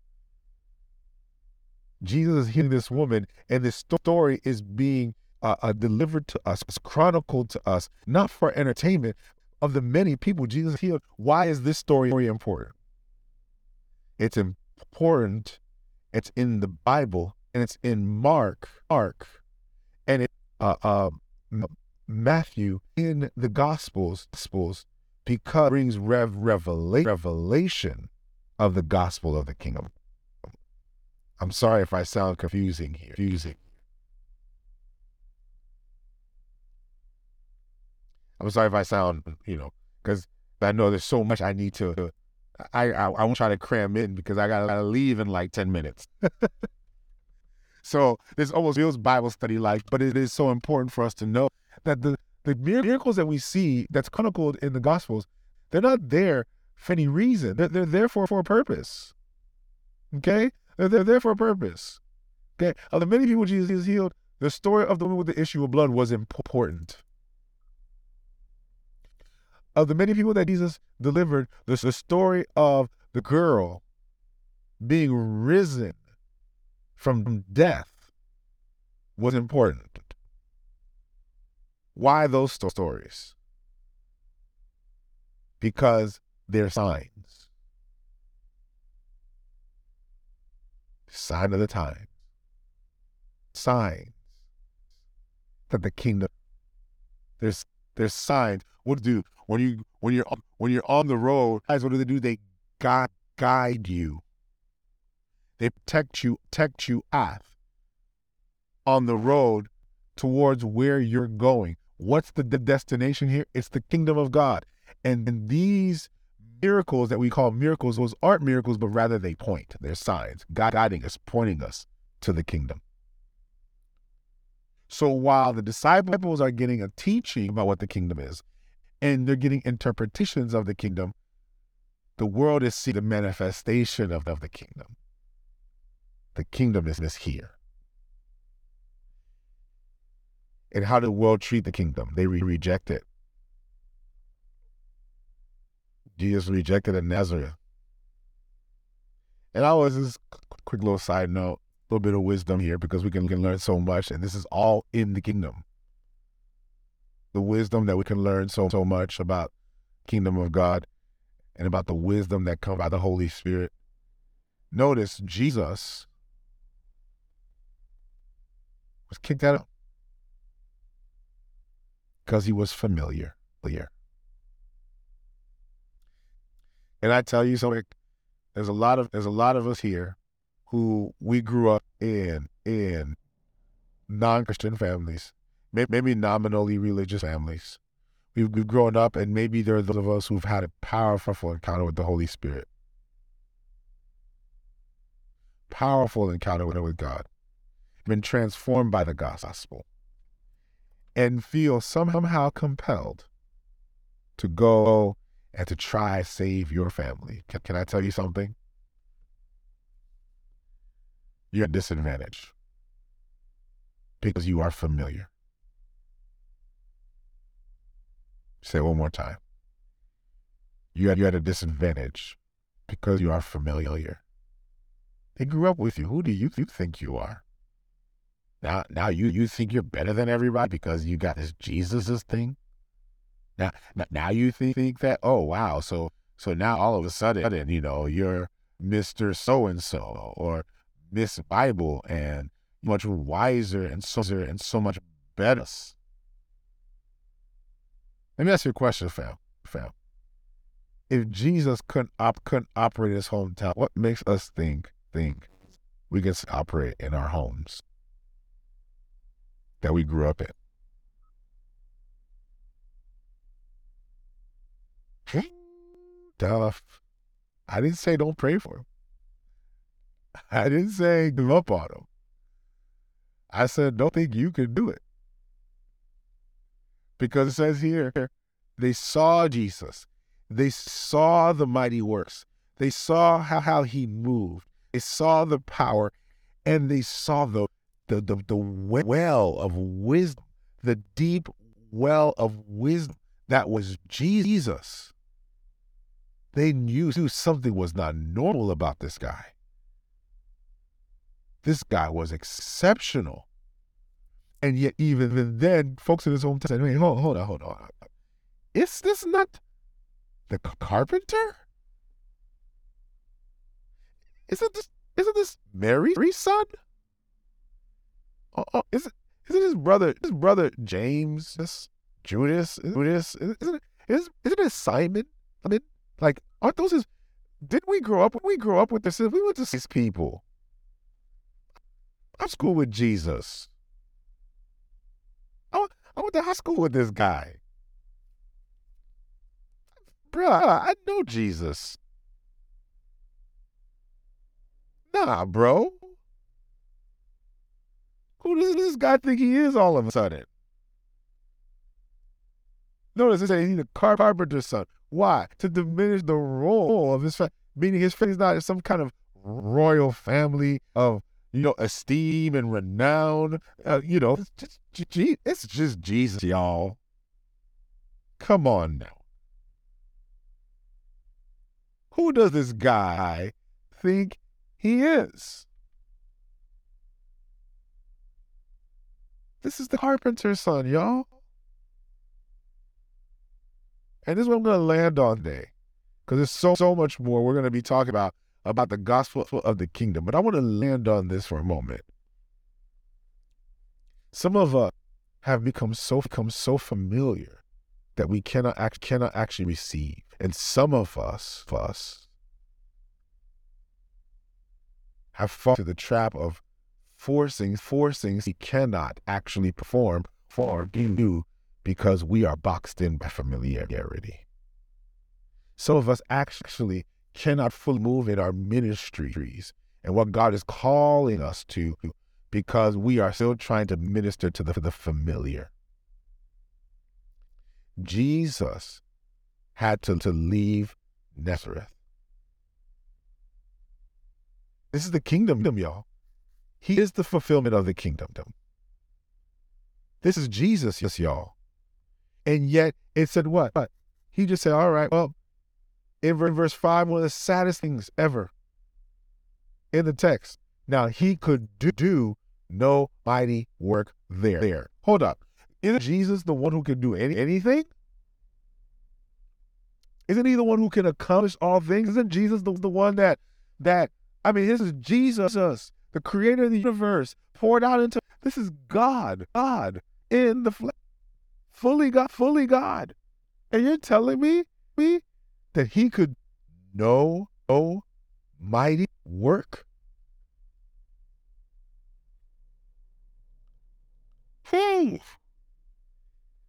Jesus is healing this woman, and this story is being uh, uh, delivered to us, it's chronicled to us, not for entertainment, of the many people Jesus healed. Why is this story very important? It's important. It's in the Bible, and it's in Mark, Mark, and it uh, uh, Matthew in the Gospels, Gospels because it brings rev- revela- revelation of the gospel of the kingdom. I'm sorry if I sound confusing here. Confusing. I'm sorry if I sound, you know, because I know there's so much I need to. I I, I won't try to cram in because I gotta, gotta leave in like ten minutes. [laughs] so this almost feels Bible study like, but it is so important for us to know that the the miracles that we see that's chronicled in the Gospels, they're not there for any reason. They're, they're there for, for a purpose. Okay? They're, they're there for a purpose. Okay? Of the many people Jesus healed, the story of the woman with the issue of blood was important. Of the many people that Jesus delivered, the, story of the girl being risen from death was important. Why those stories? Because they're signs. Sign of the times. Signs that the kingdom. There's there's signs. What do when you when you're when you're on the road? Guys, what do they do? They guide guide you. They protect you, protect you at on the road towards where you're going. What's the, the destination here? It's the kingdom of God. And, and these miracles that we call miracles, those aren't miracles, but rather they point. They're signs, God guiding us, pointing us to the kingdom. So while the disciples are getting a teaching about what the kingdom is, and they're getting interpretations of the kingdom, the world is seeing the manifestation of, of the kingdom. The kingdom is, is here. And how did the world treat the kingdom? They re- reject it. Jesus rejected in Nazareth. And I was just quick little side note, a little bit of wisdom here because we can, can learn so much, and this is all in the kingdom. The wisdom that we can learn so so much about kingdom of God and about the wisdom that comes by the Holy Spirit. Notice Jesus was kicked out because he was familiar. And I tell you something, there's a lot of there's a lot of us here who we grew up in in non-Christian families, maybe nominally religious families. We've, we've grown up, and maybe there are those of us who've had a powerful encounter with the Holy Spirit, powerful encounter with God, been transformed by the gospel and feel somehow compelled to go and to try save your family. Can, can I tell you something? You're at disadvantage because you are familiar. Say one more time. You're at, you're at a disadvantage because you are familiar. They grew up with you. Who do you, you think you are? Now, now you you think you're better than everybody because you got this Jesus thing. Now, now you think, think that oh wow, so so now all of a sudden you know you're Mister So and So or Miss Bible and much wiser and so and so much better. Let me ask you a question, fam. Fam. If Jesus couldn't op- couldn't operate in his hometown, what makes us think think we can operate in our homes that we grew up in? [laughs] Duff. I didn't say don't pray for him. I didn't say give up on him. I said don't think you can do it. Because it says here, they saw Jesus. They saw the mighty works. They saw how, how he moved. They saw the power and they saw the, the, the, the well of wisdom, the deep well of wisdom that was Jesus. They knew something was not normal about this guy. This guy was exceptional. And yet, even then, folks in his hometown said, "Wait, hold, hold on, hold on. Is this not the carpenter? Isn't this isn't this Mary's son? Oh, is it isn't his brother his brother James? This Judas? Judas? Isn't it, is, isn't it Simon? I mean, like, aren't those his? Didn't we grow up? We grew up with this. We went to these people. I'm school with Jesus. To high school with this guy. Bruh, I know Jesus. Nah, bro. Who does this guy think he is all of a sudden? Notice it says he's a carpenter's son. Why? To diminish the role of his family, meaning his family is not some kind of royal family of you know esteem and renown. Uh, you know, it's just, it's just Jesus, y'all. Come on now. Who does this guy think he is? This is the carpenter's son, y'all. And this is what I'm going to land on today because there's so, so much more we're going to be talking about, about the gospel of the kingdom. But I want to land on this for a moment. Some of us have become so, become so familiar that we cannot, act, cannot actually receive. And some of us, us have fallen to the trap of forcing, forcing he cannot actually perform for you because we are boxed in by familiarity. Some of us actually cannot fully move in our ministries and what God is calling us to because we are still trying to minister to the, the familiar. Jesus had to, to leave Nazareth. This is the kingdom, y'all. He is the fulfillment of the kingdom. This is Jesus, yes, y'all. And yet it said what? But he just said, all right, well, in verse 5, one of the saddest things ever in the text. Now, he could do, no mighty work there. there. Hold up. Isn't Jesus the one who can do any, anything? Isn't he the one who can accomplish all things? Isn't Jesus the, the one that, that, I mean, this is Jesus, the creator of the universe, poured out into, this is God, God in the flesh fully God, fully God. And you're telling me, me that he could know oh mighty work? Hey.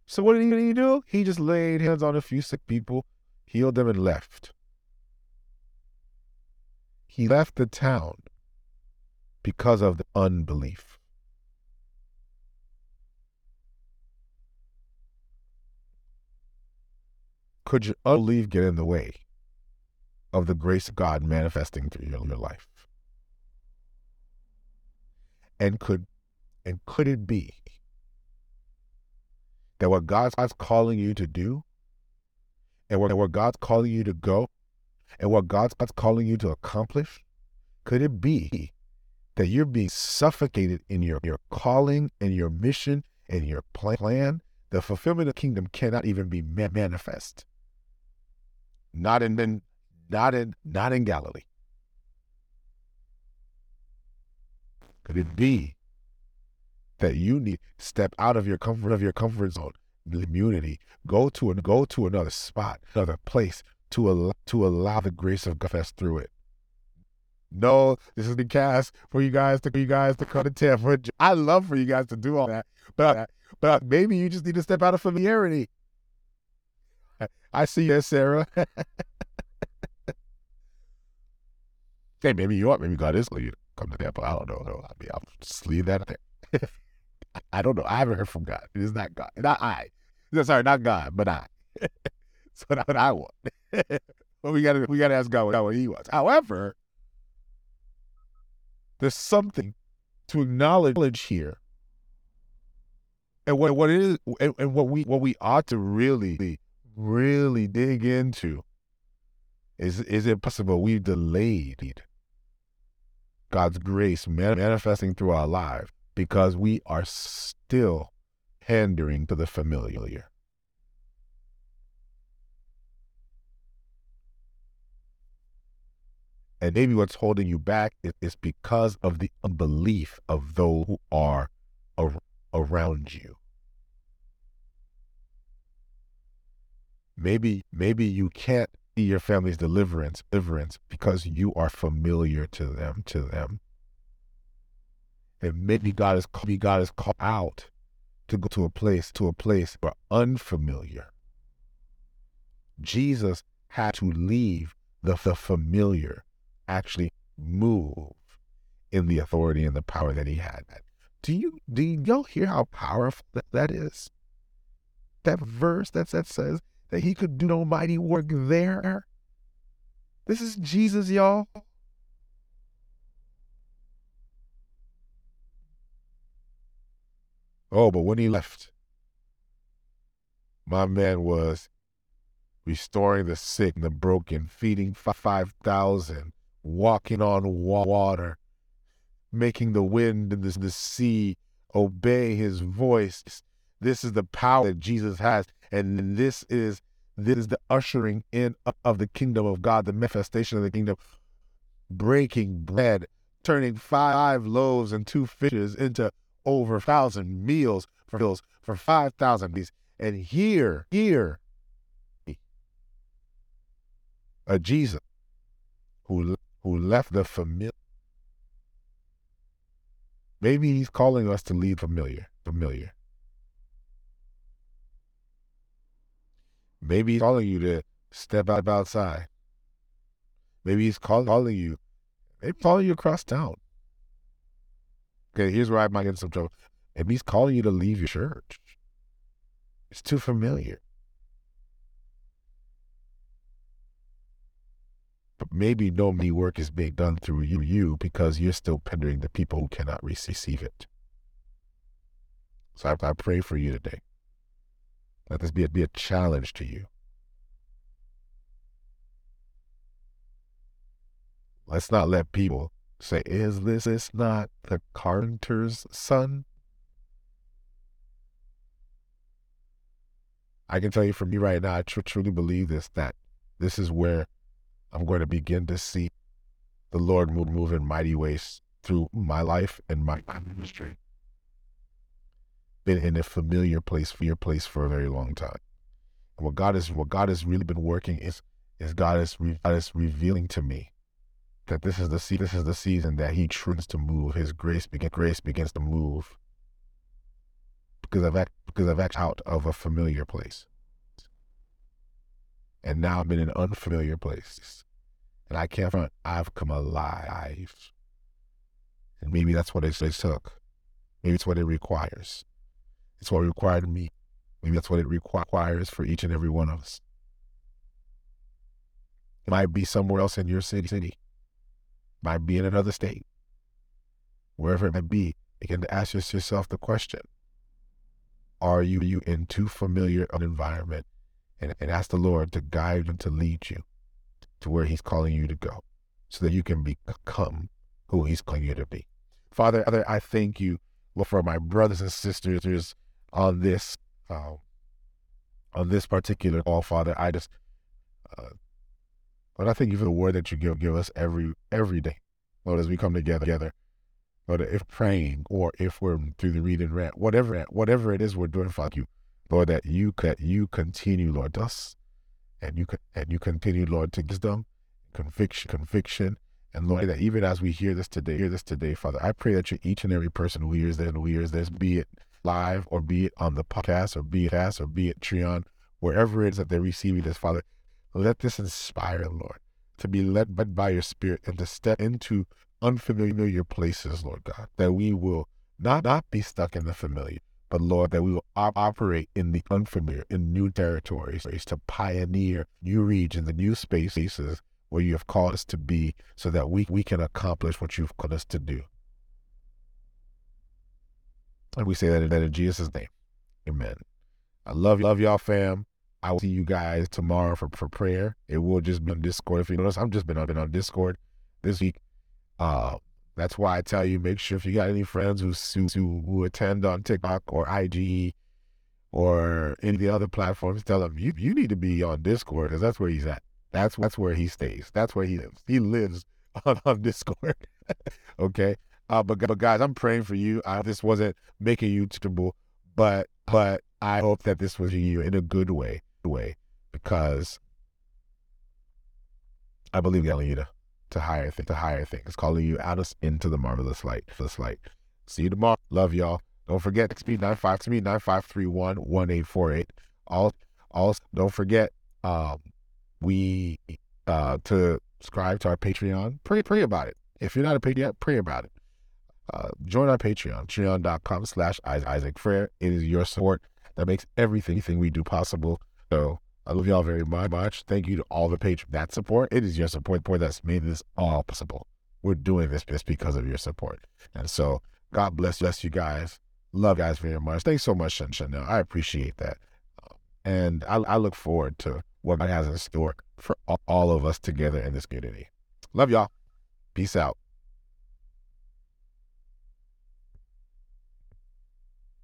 So what did he, he do? He just laid hands on a few sick people, healed them, and left. He left the town because of the unbelief. Could your unbelief get in the way of the grace of God manifesting through your, your life? And could and could it be that what God's calling you to do and where, where God's calling you to go and what God's, God's calling you to accomplish, could it be that you're being suffocated in your, your calling and your mission and your plan? The fulfillment of the kingdom cannot even be manifest not in not in not in Galilee. Could it be that you need step out of your comfort of your comfort zone, immunity, go to a, go to another spot, another place to allow, to allow the grace of God to through it. No, this is the cast for you guys to you guys to come to Tampa. I love for you guys to do all that, but but maybe you just need to step out of familiarity I see you, Sarah. [laughs] Okay, maybe you are. Maybe God is leading come to Tampa. I don't know. I mean, I'll just leave that there. [laughs] I don't know. I haven't heard from God. It is not God. Not I. No, Sorry, not God, but I. [laughs] so that's what I want. but we gotta we gotta ask God what he wants. However, there's something to acknowledge here. And what what it is and, and what we what we ought to really really dig into is is it possible we've delayed God's grace manifesting through our lives because we are still pandering to the familiar. And maybe what's holding you back is, because of the unbelief of those who are ar- around you. Maybe, maybe you can't see your family's deliverance, deliverance because you are familiar to them, to them. And maybe God is maybe God is called out to go to a place, to a place where unfamiliar. Jesus had to leave the, the familiar actually move in the authority and the power that he had. Do you do y'all hear how powerful that, that is? That verse that, that says that he could do no mighty work there. This is Jesus, y'all. Oh, but when he left, my man was restoring the sick and the broken, feeding 5,000, walking on water, making the wind and the, the sea obey his voice. This is the power that Jesus has. And this is this is the ushering in of the kingdom of God, the manifestation of the kingdom, breaking bread, turning five loaves and two fishes into over a thousand meals for meals for five thousand. And here, here, a Jesus who who left the familiar. Maybe he's calling us to leave familiar, familiar. Maybe he's calling you to step out outside. Maybe he's call, calling you, maybe calling you across town. Okay, here's where I might get in some trouble. Maybe he's calling you to leave your church. It's too familiar. But maybe no me work is being done through you, you because you're still pendering the people who cannot receive it. So I, I pray for you today. Let this be a, be a challenge to you. Let's not let people say, Is this, this not the carpenter's son? I can tell you from me right now, I tr- truly believe this that this is where I'm going to begin to see the Lord move, move in mighty ways through my life and my ministry. Been in a familiar place for your place for a very long time. And what God is, what God has really been working is, is God is, God is revealing to me that this is the se- this is the season that He trusts to move. His grace begin, grace begins to move because I've act, because I've acted out of a familiar place, and now I'm in an unfamiliar place and I can't front. I've come alive. And maybe that's what it, it, took. Maybe it's what it requires. It's what required me. Maybe that's what it requires for each and every one of us. It might be somewhere else in your city, city. It might be in another state. Wherever it might be, you can ask yourself the question. Are you, you in too familiar an environment? And, and ask the Lord to guide and to lead you to where He's calling you to go so that you can become who He's calling you to be. Father, I thank you for my brothers and sisters on this uh, on this particular call, Father. I just, uh, Lord, I thank you for the word that you give give us every every day, Lord, as we come together, together. Lord, if praying or if we're through the read and rant, whatever whatever it is we're doing, Father, you, Lord, that you that you continue, Lord, us and you and you continue, Lord, to wisdom, conviction, conviction, and Lord, that even as we hear this today, hear this today, Father, I pray that you each and every person who hears this, who hears this, be it live or be it on the podcast or be it fast or be it Trion, wherever it is that they're receiving this, Father, let this inspire, Lord. to be led by your spirit and to step into unfamiliar places, Lord God, that we will not, not be stuck in the familiar, but Lord, that we will op- operate in the unfamiliar, in new territories, to pioneer new regions and new spaces where you have called us to be so that we, we can accomplish what you've called us to do. And we say that in, in Jesus' name. Amen. I love love y'all, fam. I will see you guys tomorrow for, for prayer. It will just be on Discord. If you notice, I've just been on, been on Discord this week. Uh, that's why I tell you, make sure if you got any friends who who, who attend on TikTok or IG or any of the other platforms, tell them you, you need to be on Discord because that's where he's at. That's that's where he stays. That's where he lives. He lives [laughs] on, on Discord. [laughs] okay. Uh, but but guys, I'm praying for you. I, this wasn't making you comfortable, but but I hope that this was you in a good way way because I believe Galina to higher th- to higher things, calling you out us into the marvelous light. This light. See you tomorrow. Love y'all. Don't forget to speed 95 to me, 9531 1848. All also don't forget um we uh to subscribe to our Patreon. Pray pray about it. If you're not a Patreon, pray about it. Uh, join our Patreon, patreon.com slash Isaac Frere. It is your support that makes everything we do possible. So I love y'all very much. Thank you to all the patrons that support. It is your support that's made this all possible. We're doing this just because of your support. And so God bless, bless you guys. Love you guys very much. Thanks so much, Chanel. I appreciate that. And I, I, look forward to what God has in store for all of us together in this community. Love y'all. Peace out.